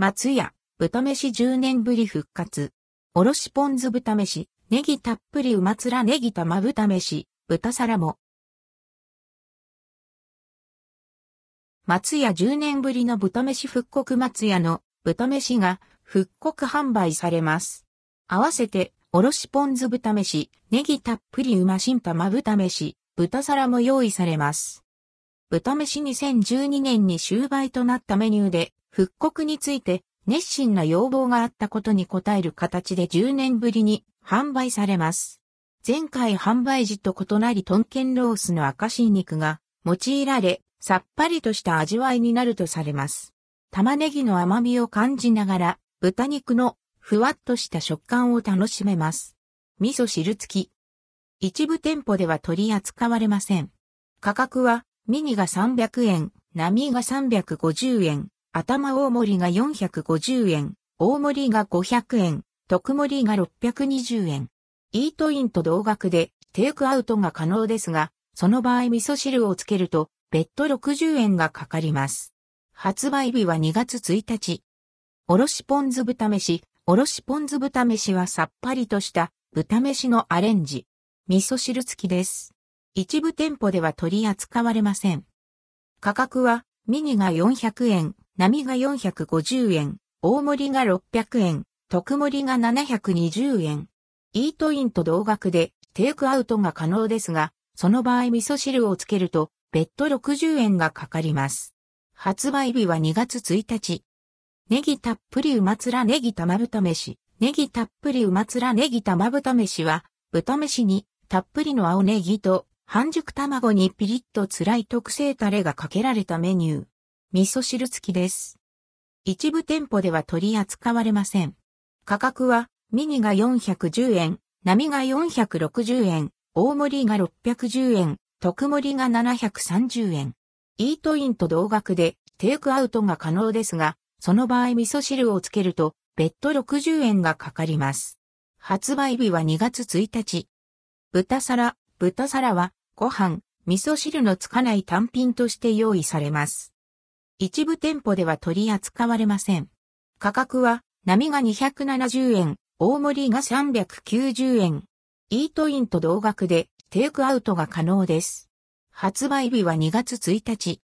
松屋、豚飯10年ぶり復活。おろしポン酢豚飯、ネギたっぷりうまつらネギ玉豚飯、豚皿も。松屋10年ぶりの豚飯復刻松屋の豚飯が復刻販売されます。合わせて、おろしポン酢豚飯、ネギたっぷりうましん玉豚飯、豚皿も用意されます。豚飯2012年に終売となったメニューで、復刻について熱心な要望があったことに応える形で10年ぶりに販売されます。前回販売時と異なりトンケンロースの赤しい肉が用いられ、さっぱりとした味わいになるとされます。玉ねぎの甘みを感じながら、豚肉のふわっとした食感を楽しめます。味噌汁付き。一部店舗では取り扱われません。価格はミニが300円、並が350円、頭大盛りが450円、大盛りが500円、特盛りが620円。イートインと同額でテイクアウトが可能ですが、その場合味噌汁をつけると別途60円がかかります。発売日は2月1日。おろしポン酢豚飯。おろしポン酢豚飯はさっぱりとした豚飯のアレンジ。味噌汁付きです。一部店舗では取り扱われません。価格はミニが400円、並が450円、大盛りが600円、特盛りが720円。イートインと同額でテイクアウトが可能ですが、その場合味噌汁をつけると別途60円がかかります。発売日は2月1日。ネギたっぷりうまつらネギ玉豚飯。ネギたっぷりうまつらネギ玉豚飯は、豚飯にたっぷりの青ネギと半熟卵にピリッと辛い特製タレがかけられたメニュー。味噌汁付きです。一部店舗では取り扱われません。価格はミニが410円、並が460円、大盛りが610円、特盛りが730円。イートインと同額でテイクアウトが可能ですが、その場合味噌汁をつけると別途60円がかかります。発売日は2月1日。豚皿、豚皿はご飯、味噌汁のつかない単品として用意されます。一部店舗では取り扱われません。価格は、波が270円、大盛りが390円。イートインと同額でテイクアウトが可能です。発売日は2月1日。